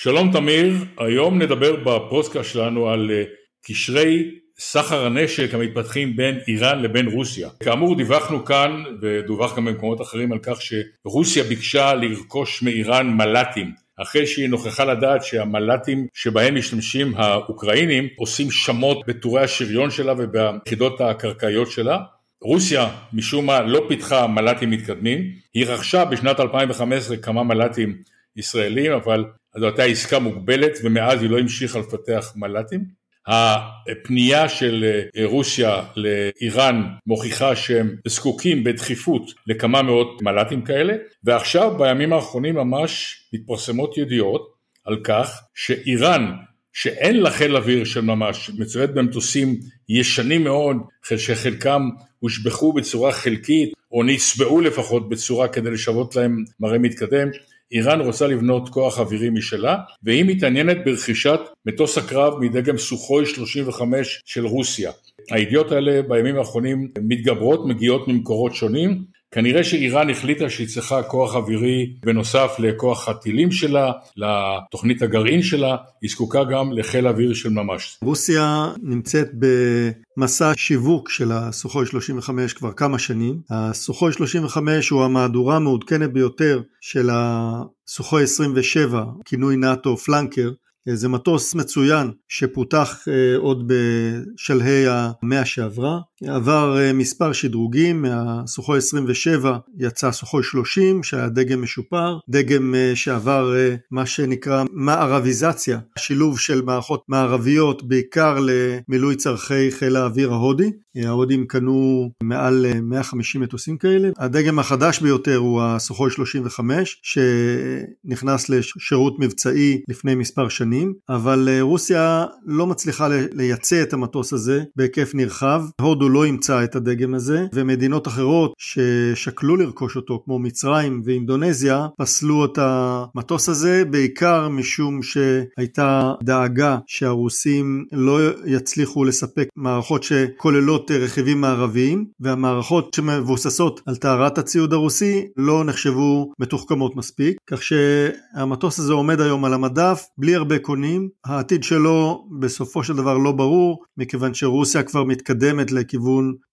שלום תמיר, היום נדבר בפודקאסט שלנו על אה, קשרי סחר הנשק המתפתחים בין איראן לבין רוסיה. כאמור דיווחנו כאן ודווח גם במקומות אחרים על כך שרוסיה ביקשה לרכוש מאיראן מל"טים אחרי שהיא נוכחה לדעת שהמל"טים שבהם משתמשים האוקראינים עושים שמות בטורי השריון שלה וביחידות הקרקעיות שלה. רוסיה משום מה לא פיתחה מל"טים מתקדמים, היא רכשה בשנת 2015 כמה מל"טים ישראלים אבל זו הייתה עסקה מוגבלת ומאז היא לא המשיכה לפתח מל"טים. הפנייה של אה, רוסיה לאיראן מוכיחה שהם זקוקים בדחיפות לכמה מאות מל"טים כאלה ועכשיו בימים האחרונים ממש מתפרסמות ידיעות על כך שאיראן שאין לה חיל אוויר של ממש, מצוידת במטוסים ישנים מאוד שחלקם הושבחו בצורה חלקית או נצבעו לפחות בצורה כדי לשוות להם מראה מתקדם איראן רוצה לבנות כוח אווירי משלה והיא מתעניינת ברכישת מטוס הקרב מדגם סוחוי 35 של רוסיה. הידיעות האלה בימים האחרונים מתגברות, מגיעות ממקורות שונים כנראה שאיראן החליטה שהיא צריכה כוח אווירי בנוסף לכוח הטילים שלה, לתוכנית הגרעין שלה, היא זקוקה גם לחיל אוויר של ממש. רוסיה נמצאת במסע שיווק של הסוחוי 35 כבר כמה שנים. הסוחוי 35 הוא המהדורה המעודכנת ביותר של הסוחוי 27, כינוי נאט"ו פלנקר, זה מטוס מצוין שפותח אה, עוד בשלהי המאה שעברה, עבר אה, מספר שדרוגים, מהסוחוי 27 יצא סוחוי 30 שהיה דגם משופר, דגם אה, שעבר מה שנקרא מערביזציה, שילוב של מערכות מערביות בעיקר למילוי צורכי חיל האוויר ההודי, ההודים קנו מעל 150 מטוסים כאלה, הדגם החדש ביותר הוא הסוחוי 35 שנכנס לשירות מבצעי לפני מספר שנים אבל אה, רוסיה לא מצליחה לייצא את המטוס הזה בהיקף נרחב. הודו לא אימצה את הדגם הזה, ומדינות אחרות ששקלו לרכוש אותו, כמו מצרים ואינדונזיה, פסלו את המטוס הזה, בעיקר משום שהייתה דאגה שהרוסים לא יצליחו לספק מערכות שכוללות רכיבים מערביים, והמערכות שמבוססות על טהרת הציוד הרוסי לא נחשבו מתוחכמות מספיק, כך שהמטוס הזה עומד היום על המדף בלי הרבה קונים, העתיד שלו בסופו של דבר לא ברור, מכיוון שרוסיה כבר מתקדמת לכיוון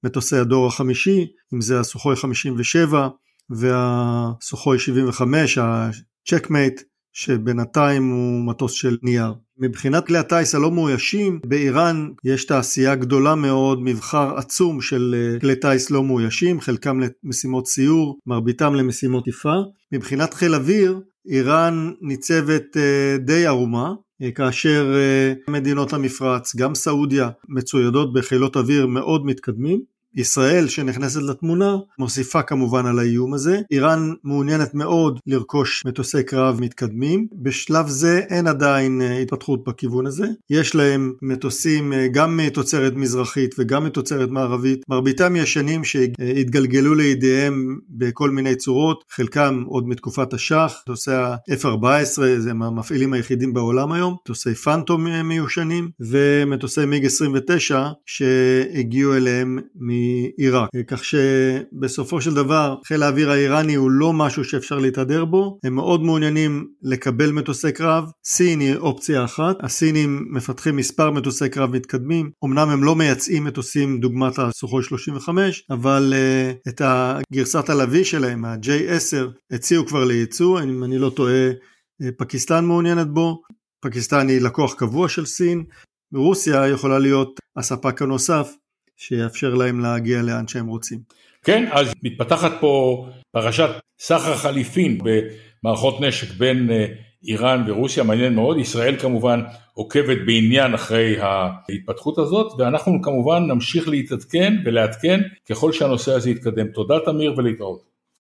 מטוסי הדור החמישי, אם זה הסוחוי 57 והסוחוי 75, הצ'קמייט, שבינתיים הוא מטוס של נייר. מבחינת כלי הטיס הלא מאוישים, באיראן יש תעשייה גדולה מאוד, מבחר עצום של אה, כלי טיס לא מאוישים, חלקם למשימות סיור, מרביתם למשימות תקיפה. מבחינת חיל אוויר, איראן ניצבת אה, די ערומה, כאשר מדינות המפרץ, גם סעודיה, מצוידות בחילות אוויר מאוד מתקדמים. ישראל שנכנסת לתמונה מוסיפה כמובן על האיום הזה. איראן מעוניינת מאוד לרכוש מטוסי קרב מתקדמים. בשלב זה אין עדיין אה, התפתחות בכיוון הזה. יש להם מטוסים אה, גם מתוצרת מזרחית וגם מתוצרת מערבית. מרביתם ישנים שהתגלגלו לידיהם בכל מיני צורות, חלקם עוד מתקופת השח. מטוסי ה-F-14 זה המפעילים היחידים בעולם היום. מטוסי פנטום אה, מיושנים ומטוסי מיג 29 שהגיעו אליהם מ... מעיראק. כך שבסופו של דבר חיל האוויר האיראני הוא לא משהו שאפשר להתהדר בו, הם מאוד מעוניינים לקבל מטוסי קרב, סין היא אופציה אחת, הסינים מפתחים מספר מטוסי קרב מתקדמים, אמנם הם לא מייצאים מטוסים דוגמת הסוחוי 35, אבל uh, את הגרסת הלוי שלהם, ה-J10, הציעו כבר לייצוא, אם אני לא טועה, אה, פקיסטן מעוניינת בו, פקיסטן היא לקוח קבוע של סין, רוסיה יכולה להיות הספק הנוסף שיאפשר להם להגיע לאן שהם רוצים. כן, אז מתפתחת פה פרשת סחר חליפין במערכות נשק בין אה, איראן ורוסיה, מעניין מאוד, ישראל כמובן עוקבת בעניין אחרי ההתפתחות הזאת, ואנחנו כמובן נמשיך להתעדכן ולעדכן ככל שהנושא הזה יתקדם. תודה תמיר ולהתראות.